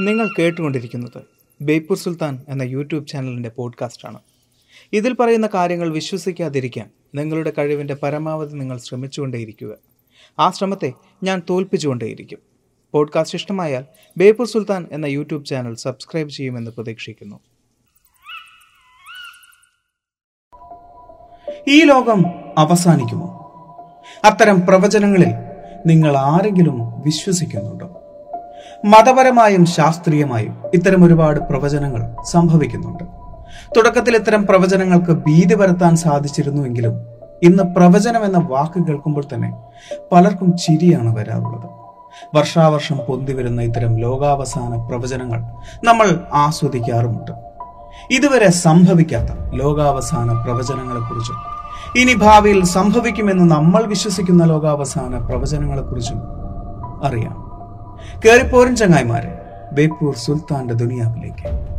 നിങ്ങൾ കേട്ടുകൊണ്ടിരിക്കുന്നത് ബേപ്പൂർ സുൽത്താൻ എന്ന യൂട്യൂബ് ചാനലിന്റെ പോഡ്കാസ്റ്റാണ്. ഇതിൽ പറയുന്ന കാര്യങ്ങൾ വിശ്വസിക്കാതിരിക്കാൻ നിങ്ങളുടെ കഴിവിന്റെ പരമാവധി നിങ്ങൾ ശ്രമിച്ചുകൊണ്ടേയിരിക്കുക. ആ ശ്രമത്തെ ഞാൻ തോൽപ്പിച്ചുകൊണ്ടേയിരിക്കും. പോഡ്കാസ്റ്റ് ഇഷ്ടമായാൽ ബേപ്പൂർ സുൽത്താൻ എന്ന യൂട്യൂബ് ചാനൽ സബ്സ്ക്രൈബ് ചെയ്യുമെന്ന് പ്രതീക്ഷിക്കുന്നു. ഈ ലോകം അവസാനിക്കുമോ? അത്തരം പ്രവചനങ്ങളിൽ നിങ്ങൾ ആരെങ്കിലും വിശ്വസിക്കുന്നുണ്ടോ? മതപരമായും ശാസ്ത്രീയമായും ഇത്തരം ഒരുപാട് പ്രവചനങ്ങൾ സംഭവിക്കുന്നുണ്ട്. തുടക്കത്തിൽ ഇത്തരം പ്രവചനങ്ങൾക്ക് ഭീതി വരുത്താൻ സാധിച്ചിരുന്നുവെങ്കിലും ഇന്ന് പ്രവചനം എന്ന വാക്ക് കേൾക്കുമ്പോൾ തന്നെ പലർക്കും ചിരിയാണ് വരാറുള്ളത്. വർഷാവർഷം പൊന്തി വരുന്ന ഇത്തരം ലോകാവസാന പ്രവചനങ്ങൾ നമ്മൾ ആസ്വദിക്കാറുമുണ്ട്. ഇതുവരെ സംഭവിക്കാത്ത ലോകാവസാന പ്രവചനങ്ങളെക്കുറിച്ചും ഇനി ഭാവിയിൽ സംഭവിക്കുമെന്ന് നമ്മൾ വിശ്വസിക്കുന്ന ലോകാവസാന പ്രവചനങ്ങളെക്കുറിച്ചും അറിയാം. കേറിപ്പോരൻ ചങ്ങായിമാരെ. ബേപ്പൂർ സുൽത്താന്റെ ദുനിയാവിലേക്ക്.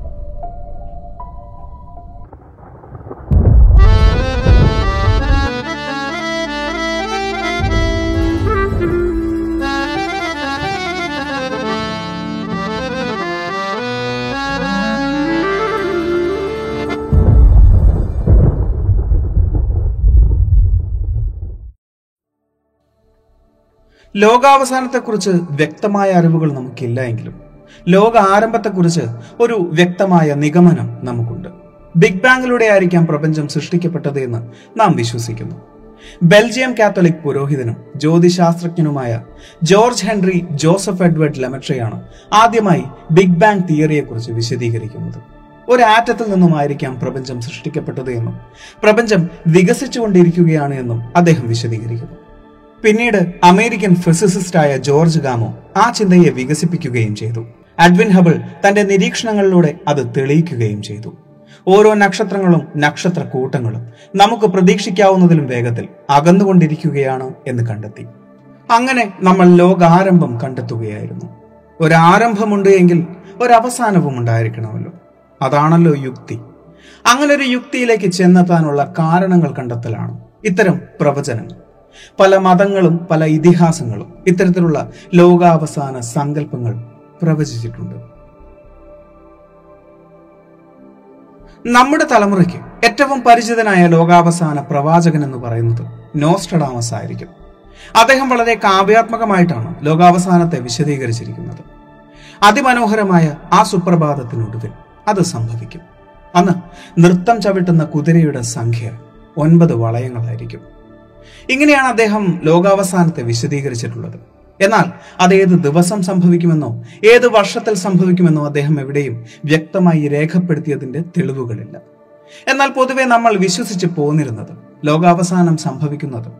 ലോകാവസാനത്തെക്കുറിച്ച് വ്യക്തമായ അറിവുകൾ നമുക്കില്ല എങ്കിലും ലോക ആരംഭത്തെക്കുറിച്ച് ഒരു വ്യക്തമായ നിഗമനം നമുക്കുണ്ട്. ബിഗ് ബാങ്ങിലൂടെ ആയിരിക്കാം പ്രപഞ്ചം സൃഷ്ടിക്കപ്പെട്ടത് എന്ന് നാം വിശ്വസിക്കുന്നു. ബെൽജിയം കാത്തലിക് പുരോഹിതനും ജ്യോതിശാസ്ത്രജ്ഞനുമായ ജോർജ് ഹെൻറി ജോസഫ് എഡ്വേർഡ് ലെമട്രയാണ് ആദ്യമായി ബിഗ് ബാങ് തിയറിയെക്കുറിച്ച് വിശദീകരിക്കുന്നത്. ഒരു ആറ്റത്തിൽ നിന്നുമായിരിക്കാം പ്രപഞ്ചം സൃഷ്ടിക്കപ്പെട്ടത് എന്നും പ്രപഞ്ചം വികസിച്ചുകൊണ്ടിരിക്കുകയാണ് എന്നും അദ്ദേഹം വിശദീകരിക്കുന്നു. പിന്നീട് അമേരിക്കൻ ഫിസിസിസ്റ്റായ ജോർജ് ഗാമോ ആ ചിന്തയെ വികസിപ്പിക്കുകയും ചെയ്തു. അഡ്വിൻ ഹബിൾ തന്റെ നിരീക്ഷണങ്ങളിലൂടെ അത് തെളിയിക്കുകയും ചെയ്തു. ഓരോ നക്ഷത്രങ്ങളും നക്ഷത്ര കൂട്ടങ്ങളും നമുക്ക് പ്രതീക്ഷിക്കാവുന്നതിലും വേഗത്തിൽ അകന്നുകൊണ്ടിരിക്കുകയാണ് എന്ന് കണ്ടെത്തി. അങ്ങനെ നമ്മൾ ലോകാരംഭം കണ്ടെത്തുകയായിരുന്നു. ഒരാരംഭമുണ്ട് എങ്കിൽ ഒരവസാനവും ഉണ്ടായിരിക്കണമല്ലോ. അതാണല്ലോ യുക്തി. അങ്ങനെ ഒരു യുക്തിയിലേക്ക് ചെന്നെത്താനുള്ള കാരണങ്ങൾ കണ്ടെത്തലാണ് ഇത്തരം പ്രവചനങ്ങൾ. പല മതങ്ങളും പല ഇതിഹാസങ്ങളും ഇത്തരത്തിലുള്ള ലോകാവസാന സങ്കല്പങ്ങൾ പ്രവചിച്ചിട്ടുണ്ട്. നമ്മുടെ തലമുറയ്ക്ക് ഏറ്റവും പരിചിതനായ ലോകാവസാന പ്രവാചകൻ എന്ന് പറയുന്നത് നോസ്ട്രഡാമസ് ആയിരിക്കും. അദ്ദേഹം വളരെ കാവ്യാത്മകമായിട്ടാണ് ലോകാവസാനത്തെ വിശദീകരിച്ചിരിക്കുന്നത്. അതിമനോഹരമായ ആ സുപ്രഭാതത്തിനൊടുവിൽ അത് സംഭവിക്കും. അന്ന് നൃത്തം ചവിട്ടുന്ന കുതിരയുടെ സംഖ്യ ഒൻപത് വളയങ്ങളായിരിക്കും. ഇങ്ങനെയാണ് അദ്ദേഹം ലോകാവസാനത്തെ വിശദീകരിച്ചിട്ടുള്ളത്. എന്നാൽ അത് ഏത് ദിവസം സംഭവിക്കുമെന്നോ ഏത് വർഷത്തിൽ സംഭവിക്കുമെന്നോ അദ്ദേഹം എവിടെയും വ്യക്തമായി രേഖപ്പെടുത്തിയതിന്റെ തെളിവുകളില്ല. എന്നാൽ പൊതുവെ നമ്മൾ വിശ്വസിച്ച് പോന്നിരുന്നത് ലോകാവസാനം സംഭവിക്കുന്നത്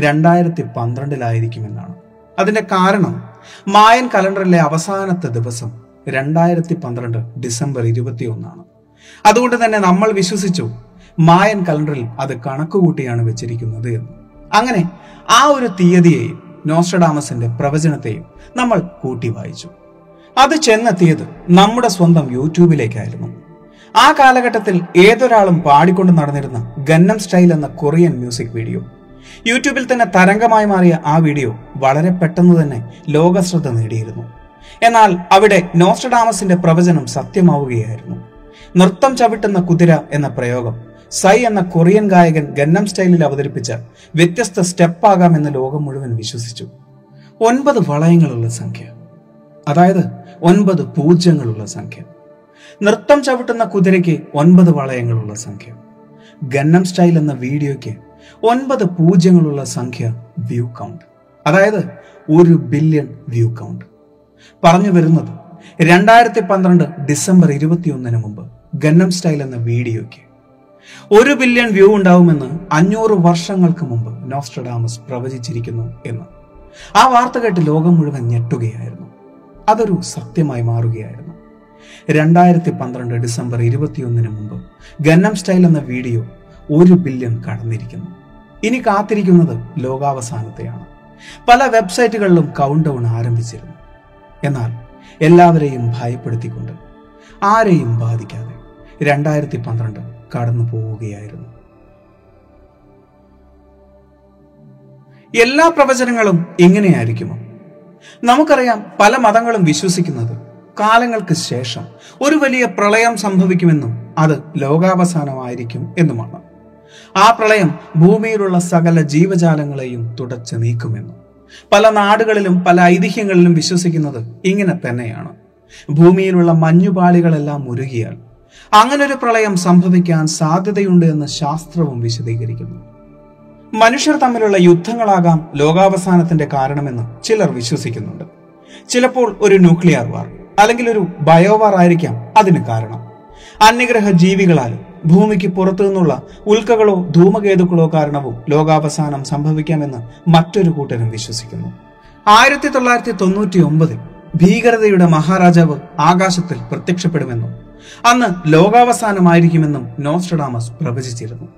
രണ്ടായിരത്തി പന്ത്രണ്ടിലായിരിക്കുമെന്നാണ് അതിന്റെ കാരണം മായൻ കലണ്ടറിലെ അവസാനത്തെ ദിവസം രണ്ടായിരത്തി പന്ത്രണ്ട് ഡിസംബർ ഇരുപത്തിയൊന്നാണ്. അതുകൊണ്ട് തന്നെ നമ്മൾ വിശ്വസിച്ചു മായൻ കലണ്ടറിൽ അത് കണക്കുകൂട്ടിയാണ് വെച്ചിരിക്കുന്നത് എന്ന്. അങ്ങനെ ആ ഒരു തീയതിയെയും നോസ്ട്രഡാമസിന്റെ പ്രവചനത്തെയും നമ്മൾ കൂട്ടി വായിച്ചു. അത് ചെന്നെത്തിയത് നമ്മുടെ സ്വന്തം യൂട്യൂബിലേക്കായിരുന്നു. ആ കാലഘട്ടത്തിൽ ഏതൊരാളും പാടിക്കൊണ്ട് നടന്നിരുന്ന ഗന്നം സ്റ്റൈൽ എന്ന കൊറിയൻ മ്യൂസിക് വീഡിയോ. യൂട്യൂബിൽ തന്നെ തരംഗമായി മാറിയ ആ വീഡിയോ വളരെ പെട്ടെന്ന് തന്നെ ലോകശ്രദ്ധ നേടിയിരുന്നു. എന്നാൽ അവിടെ നോസ്ട്രഡാമസിന്റെ പ്രവചനം സത്യമാവുകയായിരുന്നു. നൃത്തം ചവിട്ടുന്ന കുതിര എന്ന പ്രയോഗം സൈ എന്ന കൊറിയൻ ഗായകൻ ഗന്നം സ്റ്റൈലിൽ അവതരിപ്പിച്ച വ്യത്യസ്ത സ്റ്റെപ്പ് ആകാമെന്ന് ലോകം മുഴുവൻ വിശ്വസിച്ചു. ഒൻപത് വളയങ്ങളുള്ള സംഖ്യ. അതായത് ഒൻപത് പൂജ്യങ്ങളുള്ള സംഖ്യ. നൃത്തം ചവിട്ടുന്ന കുതിരയ്ക്ക് ഒൻപത് വളയങ്ങളുള്ള സംഖ്യ. ഗന്നം സ്റ്റൈൽ എന്ന വീഡിയോയ്ക്ക് ഒൻപത് പൂജ്യങ്ങളുള്ള സംഖ്യ വ്യൂ കൗണ്ട്. അതായത് ഒരു ബില്യൺ വ്യൂ കൗണ്ട്. പറഞ്ഞു വരുന്നത് രണ്ടായിരത്തി പന്ത്രണ്ട് ഡിസംബർ ഇരുപത്തിയൊന്നിന് മുമ്പ് ഗന്നം സ്റ്റൈൽ എന്ന വീഡിയോയ്ക്ക്. ഒരു ബില്യൺ വ്യൂ ഉണ്ടാവുമെന്ന് അഞ്ഞൂറ് വർഷങ്ങൾക്ക് മുമ്പ് നോസ്ട്രഡാമസ് പ്രവചിച്ചിരിക്കുന്നു എന്ന്. ആ വാർത്ത കേട്ട് ലോകം മുഴുവൻ ഞെട്ടുകയായിരുന്നു. അതൊരു സത്യമായി മാറുകയായിരുന്നു. രണ്ടായിരത്തി പന്ത്രണ്ട് ഡിസംബർ ഇരുപത്തിയൊന്നിന് മുമ്പ് ഗന്നം സ്റ്റൈൽ എന്ന വീഡിയോ ഒരു ബില്യൺ കടന്നിരിക്കുന്നു. ഇനി കാത്തിരിക്കുന്നത് ലോകാവസാനത്തെയാണ്. പല വെബ്സൈറ്റുകളിലും കൗണ്ട് ഡൗൺ ആരംഭിച്ചിരുന്നു. എന്നാൽ എല്ലാവരെയും ഭയപ്പെടുത്തിക്കൊണ്ട് ആരെയും ബാധിക്കാതെ രണ്ടായിരത്തി പന്ത്രണ്ട് കടന്നു പോവുകയായിരുന്നു. എല്ലാ പ്രവചനങ്ങളും ഇങ്ങനെയായിരിക്കുമോ? നമുക്കറിയാം പല മതങ്ങളും വിശ്വസിക്കുന്നത് കാലങ്ങൾക്ക് ശേഷം ഒരു വലിയ പ്രളയം സംഭവിക്കുമെന്നും അത് ലോകാവസാനമായിരിക്കും എന്നുമാണ്. ആ പ്രളയം ഭൂമിയിലുള്ള സകല ജീവജാലങ്ങളെയും തുടച്ചു നീക്കുമെന്നും പല നാടുകളിലും പല ഐതിഹ്യങ്ങളിലും വിശ്വസിക്കുന്നത് ഇങ്ങനെ തന്നെയാണ്. ഭൂമിയിലുള്ള മഞ്ഞുപാളികളെല്ലാം മുരുകിയാൽ അങ്ങനൊരു പ്രളയം സംഭവിക്കാൻ സാധ്യതയുണ്ട് എന്ന് ശാസ്ത്രവും വിശദീകരിക്കുന്നു. മനുഷ്യർ തമ്മിലുള്ള യുദ്ധങ്ങളാകാം ലോകാവസാനത്തിന്റെ കാരണമെന്ന് ചിലർ വിശ്വസിക്കുന്നുണ്ട്. ചിലപ്പോൾ ഒരു ന്യൂക്ലിയർ വാർ അല്ലെങ്കിൽ ഒരു ബയോവാർ ആയിരിക്കാം അതിന് കാരണം. അന്യഗ്രഹ ജീവികളാൽ ഭൂമിക്ക് പുറത്തു നിന്നുള്ള ഉൽക്കകളോ ധൂമകേതുക്കളോ കാരണവും ലോകാവസാനം സംഭവിക്കാമെന്ന് മറ്റൊരു കൂട്ടരും വിശ്വസിക്കുന്നു. ആയിരത്തി തൊള്ളായിരത്തി തൊണ്ണൂറ്റി ഒമ്പതിൽ ഭീകരതയുടെ മഹാരാജാവ് ആകാശത്തിൽ പ്രത്യക്ഷപ്പെടുമെന്നും അന്ന് ലോകാവസാനമായിരിക്കുമെന്നും നോസ്ട്രഡാമസ് പ്രവചിച്ചിരുന്നു.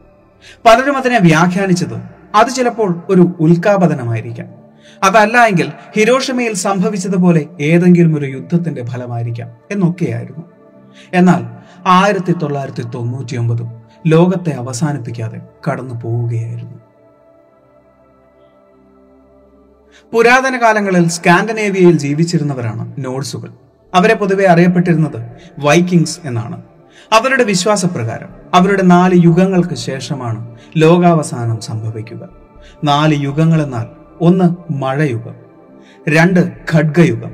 പലരും അതിനെ വ്യാഖ്യാനിച്ചത് അത് ചിലപ്പോൾ ഒരു ഉൽക്കാപതനമായിരിക്കാം. അതല്ല എങ്കിൽ ഹിരോഷിമയിൽ സംഭവിച്ചതുപോലെ ഏതെങ്കിലും ഒരു യുദ്ധത്തിന്റെ ഫലമായിരിക്കാം എന്നൊക്കെയായിരുന്നു. എന്നാൽ ആയിരത്തി തൊള്ളായിരത്തി തൊണ്ണൂറ്റി ഒമ്പതും ലോകത്തെ അവസാനിപ്പിക്കാതെ കടന്നു പോവുകയായിരുന്നു. പുരാതന കാലങ്ങളിൽ സ്കാൻഡനേവിയയിൽ ജീവിച്ചിരുന്നവരാണ് നോഡ്സുകൾ അവരെ പൊതുവെ അറിയപ്പെട്ടിരുന്നത് വൈക്കിങ്സ് എന്നാണ്. അവരുടെ വിശ്വാസപ്രകാരം അവരുടെ നാല് യുഗങ്ങൾക്ക് ശേഷമാണ് ലോകാവസാനം സംഭവിക്കുക. നാല് യുഗങ്ങൾ എന്നാൽ ഒന്ന് മഴയുഗം രണ്ട് ഖഡ്ഗയുഗം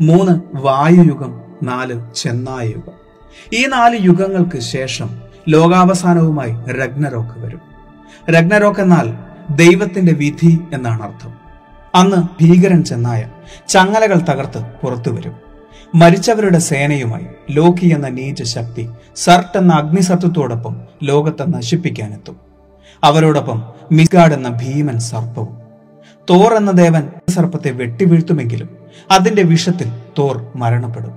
മൂന്ന് വായുയുഗം നാല് ചെന്നായ യുഗം ഈ നാല് യുഗങ്ങൾക്ക് ശേഷം ലോകാവസാനവുമായി രഗ്നരോക്ക് വരും. രഗ്നരോക്ക് എന്നാൽ ദൈവത്തിന്റെ വിധി എന്നാണ് അർത്ഥം. അന്ന് ഭീകരൻ ചെന്നായ ചങ്ങലകൾ തകർത്ത് പുറത്തു വരും. മരിച്ചവരുടെ സേനയുമായി ലോക്കി എന്ന നീച ശക്തി സർട്ട് എന്ന അഗ്നിസത്വത്തോടൊപ്പം ലോകത്തെ നശിപ്പിക്കാനെത്തും. അവരോടൊപ്പം മിസ്ഗാഡ് എന്ന ഭീമൻ സർപ്പവും. തോർ എന്ന ദേവൻ സർപ്പത്തെ വെട്ടിവീഴ്ത്തുമെങ്കിലും അതിന്റെ വിഷത്തിൽ തോർ മരണപ്പെടും.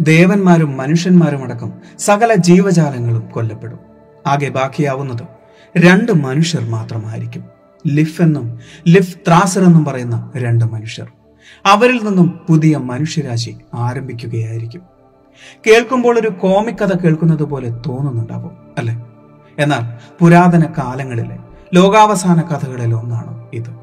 ദേവന്മാരും മനുഷ്യന്മാരും അടക്കം സകല ജീവജാലങ്ങളും കൊല്ലപ്പെടും. ആകെ ബാക്കിയാവുന്നത് രണ്ട് മനുഷ്യർ മാത്രമായിരിക്കും. ലിഫ് എന്നും ലിഫ് ത്രാസർ എന്നും പറയുന്ന രണ്ട് മനുഷ്യർ. അവരിൽ നിന്നും പുതിയ മനുഷ്യരാശി ആരംഭിക്കുകയായിരിക്കും. കേൾക്കുമ്പോൾ ഒരു കോമിക് കഥ കേൾക്കുന്നത് പോലെ തോന്നുന്നുണ്ടാവും അല്ലെ? എന്നാൽ പുരാതന കാലങ്ങളിലെ ലോകാവസാന കഥകളിൽ ഒന്നാണ് ഇത്.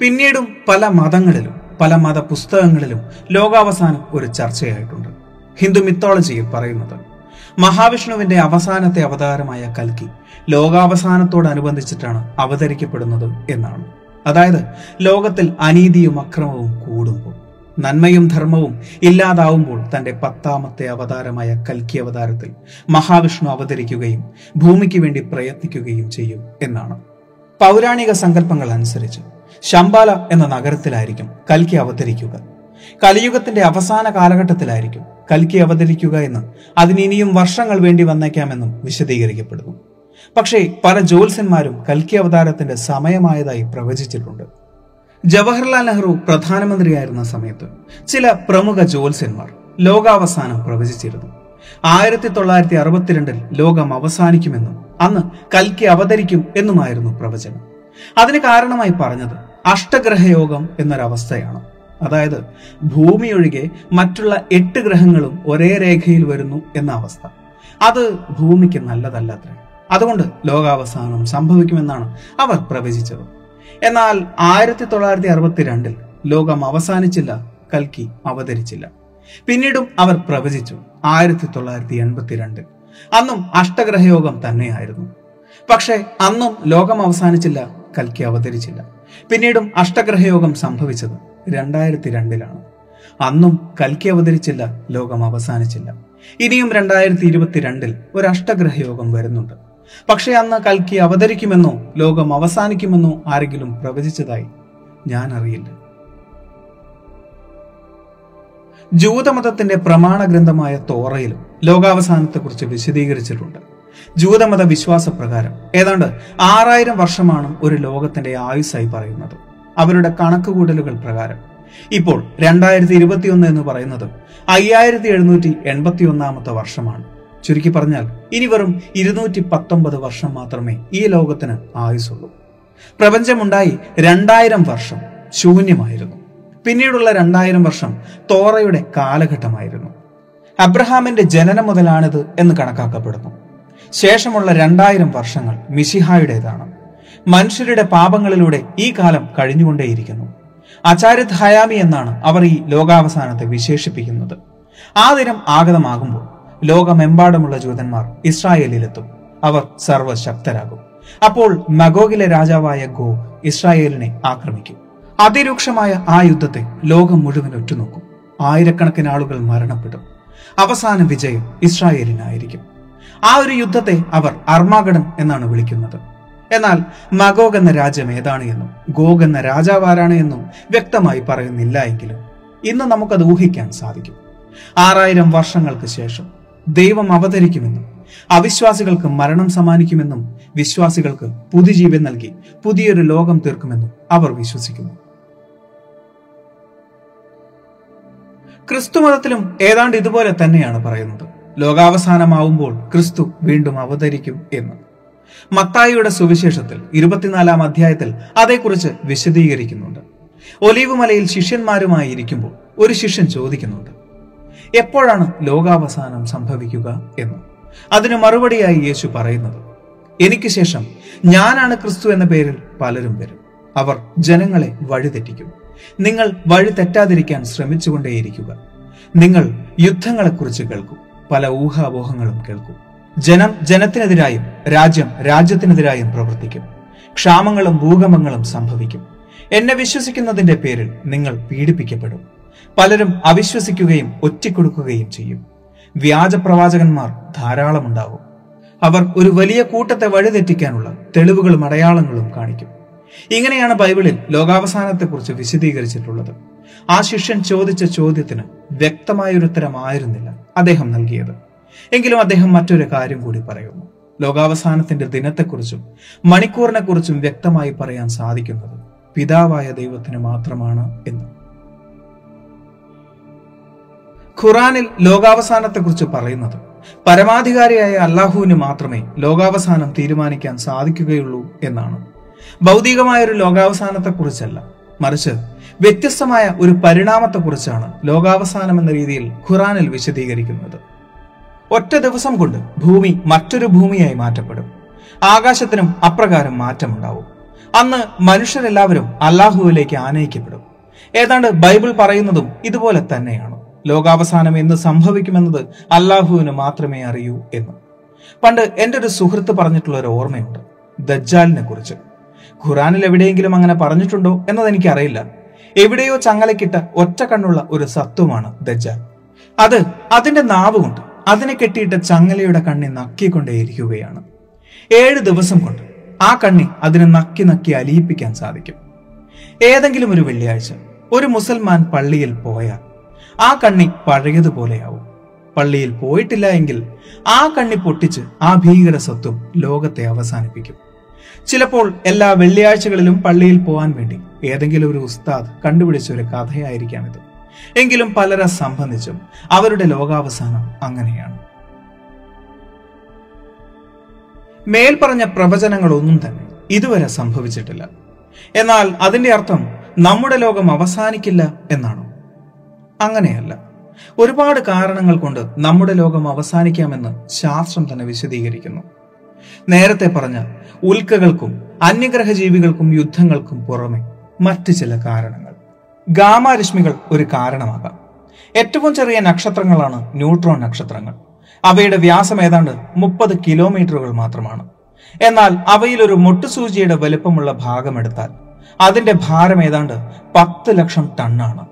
പിന്നീടും പല മതങ്ങളിലും പല മത പുസ്തകങ്ങളിലും ലോകാവസാനം ഒരു ചർച്ചയായിട്ടുണ്ട്. ഹിന്ദു മിത്തോളജിയിൽ പറയുന്നത് മഹാവിഷ്ണുവിന്റെ അവസാനത്തെ അവതാരമായ കൽക്കി ലോകാവസാനത്തോടനുബന്ധിച്ചിട്ടാണ് അവതരിക്കപ്പെടുന്നത് എന്നാണ്. അതായത് ലോകത്തിൽ അനീതിയും അക്രമവും കൂടുമ്പോൾ നന്മയും ധർമ്മവും ഇല്ലാതാവുമ്പോൾ തന്റെ പത്താമത്തെ അവതാരമായ കൽക്കി അവതാരത്തിൽ മഹാവിഷ്ണു അവതരിക്കുകയും ഭൂമിക്ക് വേണ്ടി പ്രയത്നിക്കുകയും ചെയ്യും എന്നാണ്. പൗരാണിക സങ്കല്പങ്ങൾ അനുസരിച്ച് ശംബാല എന്ന നഗരത്തിലായിരിക്കും കൽക്കി അവതരിക്കുക. കലിയുഗത്തിന്റെ അവസാന കാലഘട്ടത്തിലായിരിക്കും കൽക്കി അവതരിക്കുക എന്ന് അതിനിനിയും വർഷങ്ങൾ വേണ്ടി വന്നേക്കാമെന്നും വിശദീകരിക്കപ്പെടുന്നു. പക്ഷേ പല ജ്യോത്സ്യന്മാരും കൽക്കി അവതാരത്തിന്റെ സമയമായതായി പ്രവചിച്ചിട്ടുണ്ട്. ജവഹർലാൽ നെഹ്റു പ്രധാനമന്ത്രിയായിരുന്ന സമയത്ത് ചില പ്രമുഖ ജ്യോത്സ്യന്മാർ ലോകാവസാനം പ്രവചിച്ചിരുന്നു. ആയിരത്തി തൊള്ളായിരത്തി അറുപത്തിരണ്ടിൽ ലോകം അവസാനിക്കുമെന്നും അന്ന് കൽക്കി അവതരിക്കും എന്നുമായിരുന്നു പ്രവചനം. അതിന് കാരണമായി പറഞ്ഞത് അഷ്ടഗ്രഹയോഗം എന്നൊരവസ്ഥയാണ്. അതായത് ഭൂമിയൊഴികെ മറ്റുള്ള എട്ട് ഗ്രഹങ്ങളും ഒരേ രേഖയിൽ വരുന്നു എന്ന അവസ്ഥ. അത് ഭൂമിക്ക് നല്ലതല്ലത്രേ. അതുകൊണ്ട് ലോകാവസാനം സംഭവിക്കുമെന്നാണ് അവർ പ്രവചിച്ചത്. എന്നാൽ ആയിരത്തി തൊള്ളായിരത്തി അറുപത്തിരണ്ടിൽ ലോകം അവസാനിച്ചില്ല കൽക്കി അവതരിച്ചില്ല. പിന്നീടും അവർ പ്രവചിച്ചു ആയിരത്തി തൊള്ളായിരത്തി എൺപത്തിരണ്ടിൽ അന്നും അഷ്ടഗ്രഹയോഗം തന്നെയായിരുന്നു. പക്ഷേ അന്നും ലോകം അവസാനിച്ചില്ല കൽക്കി അവതരിച്ചില്ല. പിന്നീടും അഷ്ടഗ്രഹയോഗം സംഭവിച്ചത് രണ്ടായിരത്തി രണ്ടിലാണ് അന്നും കൽക്കി അവതരിച്ചില്ല ലോകം അവസാനിച്ചില്ല. ഇനിയും രണ്ടായിരത്തി ഇരുപത്തിരണ്ടിൽ ഒരു അഷ്ടഗ്രഹയോഗം വരുന്നുണ്ട്. പക്ഷെ അന്ന് കൽക്കി അവതരിക്കുമെന്നോ ലോകം അവസാനിക്കുമെന്നോ ആരെങ്കിലും പ്രവചിച്ചതായി ഞാൻ അറിയില്ല. ജൂതമതത്തിന്റെ പ്രമാണ ഗ്രന്ഥമായ തോറയിലും ലോകാവസാനത്തെക്കുറിച്ച് വിശദീകരിച്ചിട്ടുണ്ട്. ജൂതമത വിശ്വാസപ്രകാരം ഏതാണ്ട് ആറായിരം വർഷമാണ് ഒരു ലോകത്തിന്റെ ആയുസ്സായി പറയുന്നത്. അവരുടെ കണക്കുകൂട്ടലുകൾ പ്രകാരം. ഇപ്പോൾ രണ്ടായിരത്തി ഇരുപത്തിയൊന്ന് എന്ന് പറയുന്നത് അയ്യായിരത്തി എഴുന്നൂറ്റി എൺപത്തി ഒന്നാമത്തെ വർഷമാണ്. ചുരുക്കി പറഞ്ഞാൽ ഇനി വെറും ഇരുന്നൂറ്റി പത്തൊമ്പത് വർഷം മാത്രമേ ഈ ലോകത്തിന് ആയുസുള്ളൂ പ്രപഞ്ചമുണ്ടായി രണ്ടായിരം വർഷം ശൂന്യമായിരുന്നു. പിന്നീടുള്ള രണ്ടായിരം വർഷം തോറയുടെ കാലഘട്ടമായിരുന്നു. അബ്രഹാമിന്റെ ജനനം മുതലാണിത് എന്ന് കണക്കാക്കപ്പെടുന്നു. ശേഷമുള്ള രണ്ടായിരം വർഷങ്ങൾ മിശിഹായുടേതാണ്. മനുഷ്യരുടെ പാപങ്ങളിലൂടെ ഈ കാലം കഴിഞ്ഞുകൊണ്ടേയിരിക്കുന്നു. ആചാര്യത് ഹയാമി എന്നാണ് അവർ ഈ ലോകാവസാനത്തെ വിശേഷിപ്പിക്കുന്നത്. ആ ദിനം ആഗതമാകുമ്പോൾ ലോകമെമ്പാടുമുള്ള ജൂതന്മാർ ഇസ്രായേലിലെത്തും. അവർ സർവശക്തരാകും. അപ്പോൾ മഗോഗിലെ രാജാവായ ഗോ ഇസ്രായേലിനെ ആക്രമിക്കും. അതിരൂക്ഷമായ ആ യുദ്ധത്തെ ലോകം മുഴുവൻ ഒറ്റുനോക്കും. ആയിരക്കണക്കിന് ആളുകൾ മരണപ്പെടും. അവസാന വിജയം ഇസ്രായേലിനായിരിക്കും. ആ ഒരു യുദ്ധത്തെ അവർ അർമാഗഡൻ എന്നാണ് വിളിക്കുന്നത്. എന്നാൽ മഗോഗ് എന്ന രാജ്യം ഏതാണ് എന്നും ഗോഗ് എന്ന രാജാവ് ആരാണ് എന്നും വ്യക്തമായി പറയുന്നില്ല എങ്കിലും ഇന്ന് നമുക്കത് ഊഹിക്കാൻ സാധിക്കും. ആറായിരം വർഷങ്ങൾക്ക് ശേഷം ദൈവം അവതരിക്കുമെന്നും അവിശ്വാസികൾക്ക് മരണം സമ്മാനിക്കുമെന്നും വിശ്വാസികൾക്ക് പുതുജീവൻ നൽകി പുതിയൊരു ലോകം തീർക്കുമെന്നും അവർ വിശ്വസിക്കുന്നു. ക്രിസ്തു മതത്തിലും ഏതാണ്ട് ഇതുപോലെ തന്നെയാണ് പറയുന്നത്. ലോകാവസാനമാവുമ്പോൾ ക്രിസ്തു വീണ്ടും അവതരിക്കും എന്ന്. മത്തായിയുടെ സുവിശേഷത്തിൽ ഇരുപത്തിനാലാം അധ്യായത്തിൽ അതേക്കുറിച്ച് വിശദീകരിക്കുന്നുണ്ട്. ഒലീവ് മലയിൽ ശിഷ്യന്മാരുമായി ഇരിക്കുമ്പോൾ ഒരു ശിഷ്യൻ ചോദിക്കുന്നുണ്ട് എപ്പോഴാണ് ലോകാവസാനം സംഭവിക്കുക എന്ന്. അതിന് മറുപടിയായി യേശു പറയുന്നത് എനിക്ക് ശേഷം ഞാനാണ് ക്രിസ്തു എന്ന പേരിൽ പലരും വരും. അവർ ജനങ്ങളെ വഴിതെറ്റിക്കും. നിങ്ങൾ വഴി തെറ്റാതിരിക്കാൻ ശ്രമിച്ചുകൊണ്ടേയിരിക്കുക. നിങ്ങൾ യുദ്ധങ്ങളെക്കുറിച്ച് കേൾക്കും. പല ഊഹാപോഹങ്ങളും കേൾക്കും. ജനം ജനത്തിനെതിരായും രാജ്യം രാജ്യത്തിനെതിരായും പ്രവർത്തിക്കും. ക്ഷാമങ്ങളും ഭൂകമ്പങ്ങളും സംഭവിക്കും. എന്നെ വിശ്വസിക്കുന്നതിന്റെ പേരിൽ നിങ്ങൾ പീഡിപ്പിക്കപ്പെടും. പലരും അവിശ്വസിക്കുകയും ഒറ്റിക്കൊടുക്കുകയും ചെയ്യും. വ്യാജ പ്രവാചകന്മാർ ധാരാളമുണ്ടാവും. അവർ ഒരു വലിയ കൂട്ടത്തെ വഴിതെറ്റിക്കാനുള്ള തെളിവുകളും അടയാളങ്ങളും കാണിക്കും. ഇങ്ങനെയാണ് ബൈബിളിൽ ലോകാവസാനത്തെക്കുറിച്ച് വിശദീകരിച്ചിട്ടുള്ളത്. ആ ശിഷ്യൻ ചോദിച്ച ചോദ്യത്തിന് വ്യക്തമായൊരു ഉത്തരമായിരുന്നില്ല അദ്ദേഹം നൽകിയത്. എങ്കിലും അദ്ദേഹം മറ്റൊരു കാര്യം കൂടി പറയുന്നു. ലോകാവസാനത്തിന്റെ ദിനത്തെക്കുറിച്ചും മണിക്കൂറിനെക്കുറിച്ചും വ്യക്തമായി പറയാൻ സാധിക്കുന്നത് പിതാവായ ദൈവത്തിന് മാത്രമാണ് എന്ന്. ഖുറാനിൽ ലോകാവസാനത്തെക്കുറിച്ച് പറയുന്നത്. പരമാധികാരിയായ അള്ളാഹുവിന് മാത്രമേ ലോകാവസാനം തീരുമാനിക്കാൻ സാധിക്കുകയുള്ളൂ എന്നാണ്. ഭൗതികമായ ഒരു ലോകാവസാനത്തെക്കുറിച്ചല്ല. മറിച്ച് വ്യത്യസ്തമായ ഒരു പരിണാമത്തെക്കുറിച്ചാണ് ലോകാവസാനം എന്ന രീതിയിൽ ഖുറാനിൽ വിശദീകരിക്കുന്നത്. ഒറ്റ ദിവസം കൊണ്ട് ഭൂമി മറ്റൊരു ഭൂമിയായി മാറ്റപ്പെടും. ആകാശത്തിനും അപ്രകാരം മാറ്റമുണ്ടാവും. അന്ന് മനുഷ്യരെല്ലാവരും അള്ളാഹുവിലേക്ക് ആനയിക്കപ്പെടും. ഏതാണ്ട് ബൈബിൾ പറയുന്നതും ഇതുപോലെ തന്നെയാണ്. ലോകാവസാനം എന്ന് സംഭവിക്കുമെന്നത് അള്ളാഹുവിന് മാത്രമേ അറിയൂ എന്ന്. പണ്ട് എന്റെ ഒരു സുഹൃത്ത് പറഞ്ഞിട്ടുള്ള ഒരു ഓർമ്മയുണ്ട്. ദജ്ജാലിനെ കുറിച്ച്. ഖുറാനിൽ എവിടെയെങ്കിലും അങ്ങനെ പറഞ്ഞിട്ടുണ്ടോ എന്നത് എനിക്കറിയില്ല എവിടെയോ ചങ്ങലക്കിട്ട ഒറ്റ കണ്ണുള്ള ഒരു സത്വമാണ് ദജ്ജാൽ. അത് അതിന്റെ നാവ് കൊണ്ട് അതിനെ കെട്ടിയിട്ട ചങ്ങലയുടെ കണ്ണി നക്കിക്കൊണ്ടേയിരിക്കുകയാണ് ഏഴ് ദിവസം കൊണ്ട് ആ കണ്ണി അതിനെ നക്കി നക്കി അലിയിപ്പിക്കാൻ സാധിക്കും. ഏതെങ്കിലും ഒരു വെള്ളിയാഴ്ച ഒരു മുസൽമാൻ പള്ളിയിൽ പോയാൽ ആ കണ്ണി പഴയതുപോലെയാവും. പള്ളിയിൽ പോയിട്ടില്ല എങ്കിൽ ആ കണ്ണി പൊട്ടിച്ച് ആ ഭീകര സ്വത്വം ലോകത്തെ അവസാനിപ്പിക്കും. ചിലപ്പോൾ എല്ലാ വെള്ളിയാഴ്ചകളിലും പള്ളിയിൽ പോകാൻ വേണ്ടി ഏതെങ്കിലും ഒരു ഉസ്താദ് കണ്ടുപിടിച്ച ഒരു കഥയായിരിക്കാം ഇത് എങ്കിലും പലരെ സംബന്ധിച്ചും അവരുടെ ലോകാവസാനം അങ്ങനെയാണ്. മേൽപ്പറഞ്ഞ പ്രവചനങ്ങളൊന്നും തന്നെ ഇതുവരെ സംഭവിച്ചിട്ടില്ല. എന്നാൽ അതിന്റെ അർത്ഥം നമ്മുടെ ലോകം അവസാനിക്കില്ല എന്നാണോ? അങ്ങനെയല്ല. ഒരുപാട് കാരണങ്ങൾ കൊണ്ട് നമ്മുടെ ലോകം അവസാനിക്കാമെന്ന് ശാസ്ത്രം തന്നെ വിശദീകരിക്കുന്നു. നേരത്തെ പറഞ്ഞ ഉൽക്കകൾക്കും അന്യഗ്രഹ ജീവികൾക്കും യുദ്ധങ്ങൾക്കും പുറമെ മറ്റ് ചില കാരണങ്ങൾ. ഗാമാരശ്മികൾ ഒരു കാരണമാകാം. ഏറ്റവും ചെറിയ നക്ഷത്രങ്ങളാണ് ന്യൂട്രോൺ നക്ഷത്രങ്ങൾ. അവയുടെ വ്യാസം ഏതാണ്ട് മുപ്പത് കിലോമീറ്ററുകൾ മാത്രമാണ്. എന്നാൽ അവയിൽ ഒരു മൊട്ടുസൂചിയുടെ വലുപ്പമുള്ള ഭാഗം എടുത്താൽ അതിന്റെ ഭാരം ഏതാണ്ട് പത്ത് ലക്ഷം ടണ്ണാണ്.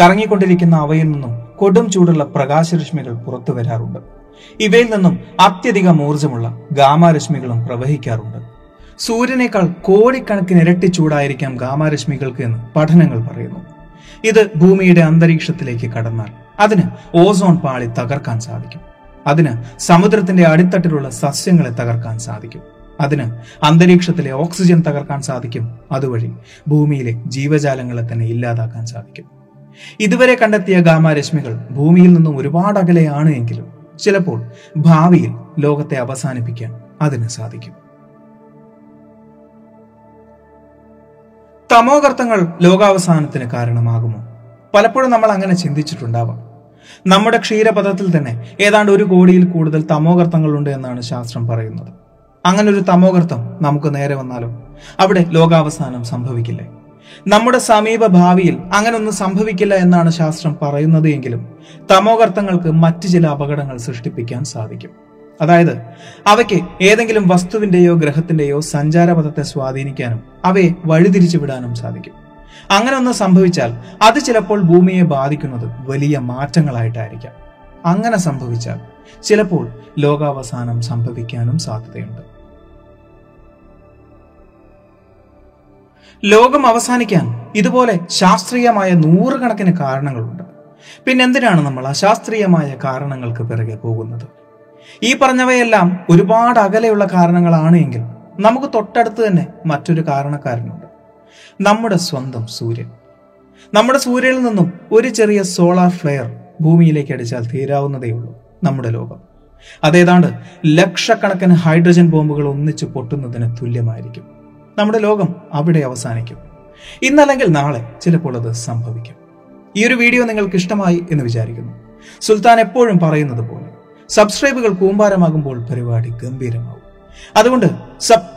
കറങ്ങിക്കൊണ്ടിരിക്കുന്ന അവയിൽ നിന്നും കൊടും ചൂടുള്ള പ്രകാശരശ്മികൾ പുറത്തു വരാറുണ്ട്. ഇവയിൽ നിന്നും അത്യധികം ഊർജമുള്ള ഗാമാരശ്മികളും പ്രവഹിക്കാറുണ്ട്. സൂര്യനേക്കാൾ കോടിക്കണക്കിന് ഇരട്ടി ചൂടായിരിക്കാം ഗാമാരശ്മികൾക്ക് എന്ന് പഠനങ്ങൾ പറയുന്നു. ഇത് ഭൂമിയുടെ അന്തരീക്ഷത്തിലേക്ക് കടന്നാൽ അതിന് ഓസോൺ പാളി തകർക്കാൻ സാധിക്കും. അതിന് സമുദ്രത്തിന്റെ അടിത്തട്ടിലുള്ള സസ്യങ്ങളെ തകർക്കാൻ സാധിക്കും. അതിന് അന്തരീക്ഷത്തിലെ ഓക്സിജൻ തകർക്കാൻ സാധിക്കും. അതുവഴി ഭൂമിയിലെ ജീവജാലങ്ങളെ തന്നെ ഇല്ലാതാക്കാൻ സാധിക്കും. ഇതുവരെ കണ്ടെത്തിയ ഗാമാരശ്മികൾ ഭൂമിയിൽ നിന്നും ഒരുപാട് അകലെയാണ് എങ്കിലും ചിലപ്പോൾ ഭാവിയിൽ ലോകത്തെ അവസാനിപ്പിക്കാൻ അതിന് സാധിക്കും. തമോകർത്തങ്ങൾ ലോകാവസാനത്തിന് കാരണമാകുമോ? പലപ്പോഴും നമ്മൾ അങ്ങനെ ചിന്തിച്ചിട്ടുണ്ടാവാം. നമ്മുടെ ക്ഷീരപഥത്തിൽ തന്നെ ഏതാണ്ട് ഒരു കോടിയിൽ കൂടുതൽ തമോകർത്തങ്ങളുണ്ട് എന്നാണ് ശാസ്ത്രം പറയുന്നത്. അങ്ങനെ ഒരു തമോകർത്തം നമുക്ക് നേരെ വന്നാലോ അവിടെ ലോകാവസാനം സംഭവിക്കില്ലേ? നമ്മുടെ സമീപ ഭാവിയിൽ അങ്ങനൊന്നും സംഭവിക്കില്ല എന്നാണ് ശാസ്ത്രം പറയുന്നത് എങ്കിലും തമോകർത്തങ്ങൾക്ക് മറ്റു ചില അപകടങ്ങൾ സൃഷ്ടിപ്പിക്കാൻ സാധിക്കും. അതായത് അവയ്ക്ക് ഏതെങ്കിലും വസ്തുവിന്റെയോ ഗ്രഹത്തിന്റെയോ സഞ്ചാരപഥത്തെ സ്വാധീനിക്കാനും അവയെ വഴിതിരിച്ചു വിടാനും സാധിക്കും. അങ്ങനെ ഒന്ന് സംഭവിച്ചാൽ അത് ചിലപ്പോൾ ഭൂമിയെ ബാധിക്കുന്നത് വലിയ മാറ്റങ്ങളായിട്ടായിരിക്കാം. അങ്ങനെ സംഭവിച്ചാൽ ചിലപ്പോൾ ലോകാവസാനം സംഭവിക്കാനും സാധ്യതയുണ്ട്. ലോകം അവസാനിക്കാൻ ഇതുപോലെ ശാസ്ത്രീയമായ നൂറുകണക്കിന് കാരണങ്ങളുണ്ട്. പിന്നെന്തിനാണ് നമ്മൾ അശാസ്ത്രീയമായ കാരണങ്ങൾക്ക് പിറകെ പോകുന്നത്? ഈ പറഞ്ഞവയെല്ലാം ഒരുപാട് അകലെയുള്ള കാരണങ്ങളാണ് എങ്കിൽ നമുക്ക് തൊട്ടടുത്ത് തന്നെ മറ്റൊരു കാരണക്കാരനുണ്ട്. നമ്മുടെ സ്വന്തം സൂര്യൻ. നമ്മുടെ സൂര്യനിൽ നിന്നും ഒരു ചെറിയ സോളാർ ഫ്ലെയർ ഭൂമിയിലേക്ക് അടിച്ചാൽ തീരാവുന്നതേ ഉള്ളൂ നമ്മുടെ ലോകം. അതേതാണ്ട് ലക്ഷക്കണക്കിന് ഹൈഡ്രജൻ ബോംബുകൾ ഒന്നിച്ചു പൊട്ടുന്നതിന് തുല്യമായിരിക്കും. നമ്മുടെ ലോകം അവിടെ അവസാനിക്കും. ഇന്നല്ലെങ്കിൽ നാളെ ചിലപ്പോൾ അത് സംഭവിക്കും. ഈ ഒരു വീഡിയോ നിങ്ങൾക്ക് ഇഷ്ടമായി എന്ന് വിചാരിക്കുന്നു. സുൽത്താൻ എപ്പോഴും പറയുന്നത് പോലെ സബ്സ്ക്രൈബുകൾ കൂമ്പാരമാകുമ്പോൾ പരിപാടി ഗംഭീരമാകും അതുകൊണ്ട് സബ്